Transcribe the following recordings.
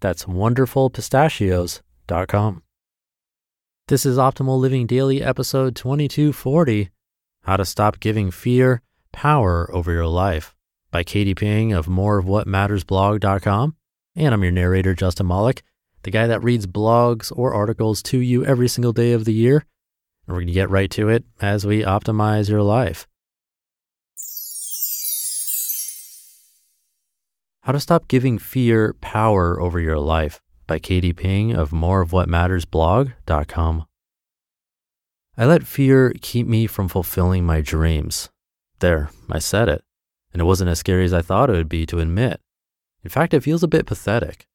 That's wonderfulpistachios.com. This is Optimal Living Daily, episode 2240 How to Stop Giving Fear Power Over Your Life by Katie Ping of moreofwhatmattersblog.com. And I'm your narrator, Justin Malik, the guy that reads blogs or articles to you every single day of the year. And we're going to get right to it as we optimize your life. How to Stop Giving Fear Power Over Your Life by Katie Ping of moreofwhatmattersblog.com. I let fear keep me from fulfilling my dreams. There, I said it. And it wasn't as scary as I thought it would be to admit. In fact, it feels a bit pathetic.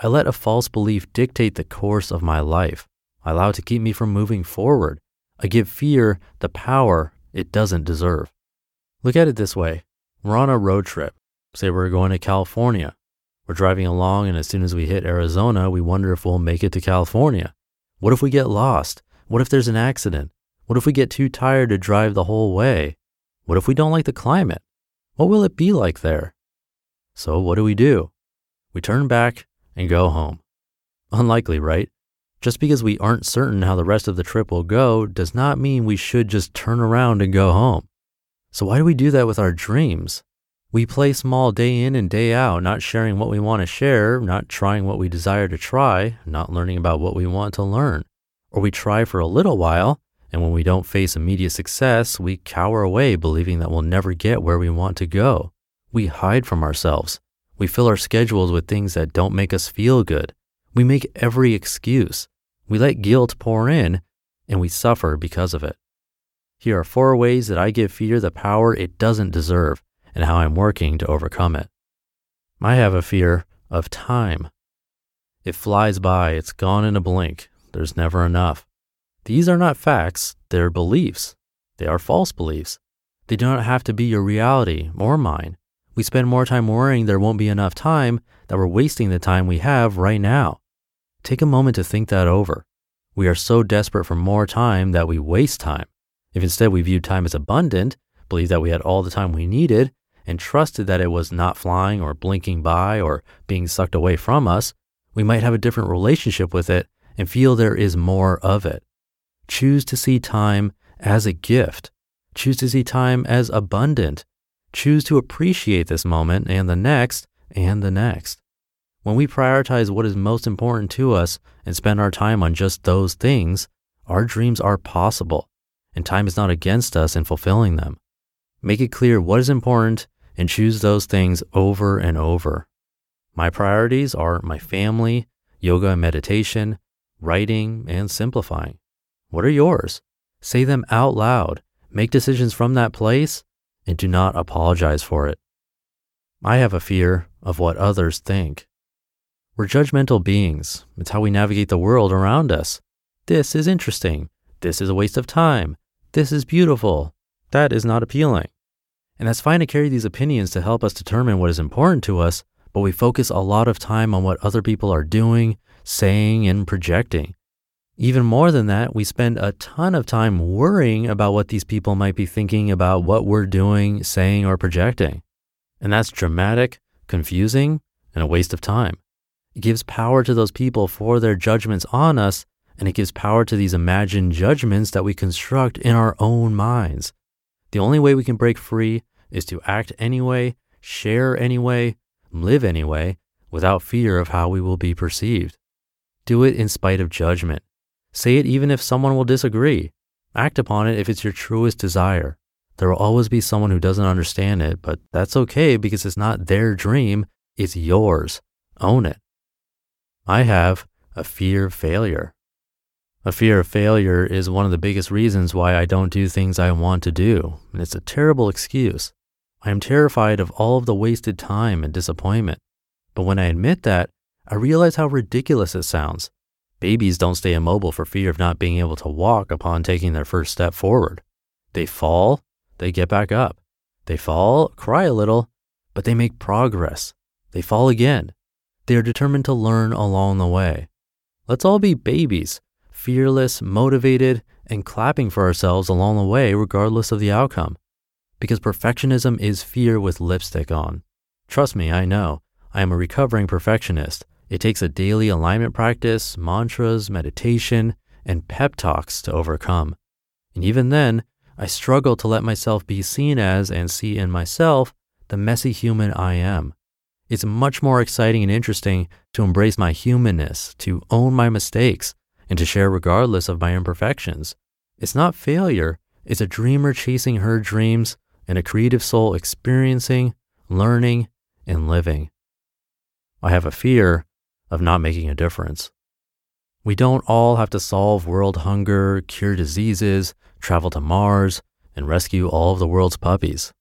I let a false belief dictate the course of my life. I allow it to keep me from moving forward. I give fear the power it doesn't deserve. Look at it this way we're on a road trip. Say we're going to California. We're driving along, and as soon as we hit Arizona, we wonder if we'll make it to California. What if we get lost? What if there's an accident? What if we get too tired to drive the whole way? What if we don't like the climate? What will it be like there? So, what do we do? We turn back and go home. Unlikely, right? Just because we aren't certain how the rest of the trip will go does not mean we should just turn around and go home. So, why do we do that with our dreams? We play small day in and day out, not sharing what we want to share, not trying what we desire to try, not learning about what we want to learn. Or we try for a little while, and when we don't face immediate success, we cower away believing that we'll never get where we want to go. We hide from ourselves. We fill our schedules with things that don't make us feel good. We make every excuse. We let guilt pour in, and we suffer because of it. Here are four ways that I give fear the power it doesn't deserve and how I'm working to overcome it. I have a fear of time. It flies by, it's gone in a blink, there's never enough. These are not facts, they're beliefs. They are false beliefs. They do not have to be your reality or mine. We spend more time worrying there won't be enough time that we're wasting the time we have right now. Take a moment to think that over. We are so desperate for more time that we waste time. If instead we viewed time as abundant, believed that we had all the time we needed, and trusted that it was not flying or blinking by or being sucked away from us, we might have a different relationship with it and feel there is more of it. Choose to see time as a gift. Choose to see time as abundant. Choose to appreciate this moment and the next and the next. When we prioritize what is most important to us and spend our time on just those things, our dreams are possible, and time is not against us in fulfilling them. Make it clear what is important and choose those things over and over. My priorities are my family, yoga and meditation, writing, and simplifying. What are yours? Say them out loud, make decisions from that place, and do not apologize for it. I have a fear of what others think. We're judgmental beings. It's how we navigate the world around us. This is interesting. This is a waste of time. This is beautiful. That is not appealing. And that's fine to carry these opinions to help us determine what is important to us, but we focus a lot of time on what other people are doing, saying and projecting. Even more than that, we spend a ton of time worrying about what these people might be thinking about what we're doing, saying, or projecting. And that's dramatic, confusing, and a waste of time. It gives power to those people for their judgments on us, and it gives power to these imagined judgments that we construct in our own minds. The only way we can break free is to act anyway, share anyway, live anyway, without fear of how we will be perceived. Do it in spite of judgment. Say it even if someone will disagree. Act upon it if it's your truest desire. There will always be someone who doesn't understand it, but that's okay because it's not their dream, it's yours. Own it. I have a fear of failure. A fear of failure is one of the biggest reasons why I don't do things I want to do, and it's a terrible excuse. I am terrified of all of the wasted time and disappointment. But when I admit that, I realize how ridiculous it sounds. Babies don't stay immobile for fear of not being able to walk upon taking their first step forward. They fall, they get back up. They fall, cry a little, but they make progress. They fall again. They are determined to learn along the way. Let's all be babies, fearless, motivated, and clapping for ourselves along the way, regardless of the outcome. Because perfectionism is fear with lipstick on. Trust me, I know. I am a recovering perfectionist. It takes a daily alignment practice, mantras, meditation, and pep talks to overcome. And even then, I struggle to let myself be seen as and see in myself the messy human I am. It's much more exciting and interesting to embrace my humanness, to own my mistakes, and to share regardless of my imperfections. It's not failure, it's a dreamer chasing her dreams and a creative soul experiencing, learning, and living. I have a fear of not making a difference. We don't all have to solve world hunger, cure diseases, travel to Mars, and rescue all of the world's puppies.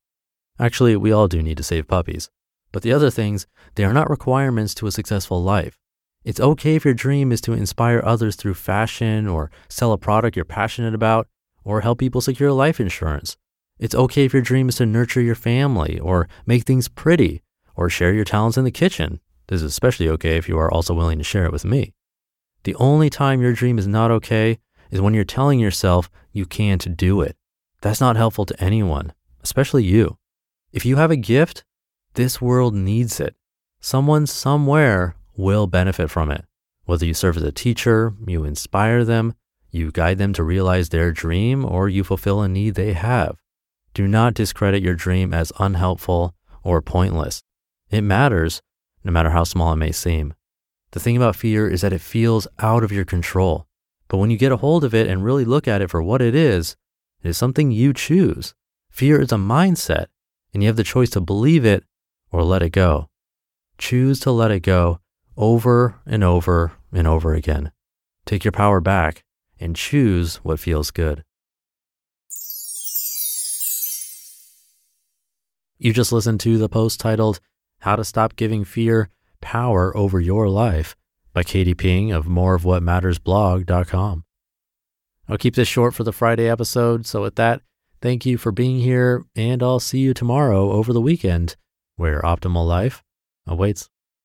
Actually, we all do need to save puppies. But the other things, they are not requirements to a successful life. It's okay if your dream is to inspire others through fashion or sell a product you're passionate about or help people secure life insurance. It's okay if your dream is to nurture your family or make things pretty or share your talents in the kitchen this is especially okay if you are also willing to share it with me. The only time your dream is not okay is when you're telling yourself you can't do it. That's not helpful to anyone, especially you. If you have a gift, this world needs it. Someone somewhere will benefit from it. Whether you serve as a teacher, you inspire them, you guide them to realize their dream, or you fulfill a need they have. Do not discredit your dream as unhelpful or pointless. It matters no matter how small it may seem. The thing about fear is that it feels out of your control. But when you get a hold of it and really look at it for what it is, it is something you choose. Fear is a mindset, and you have the choice to believe it or let it go. Choose to let it go over and over and over again. Take your power back and choose what feels good. You just listened to the post titled how to Stop Giving Fear Power Over Your Life by Katie Ping of moreofwhatmattersblog.com. I'll keep this short for the Friday episode. So, with that, thank you for being here, and I'll see you tomorrow over the weekend where optimal life awaits.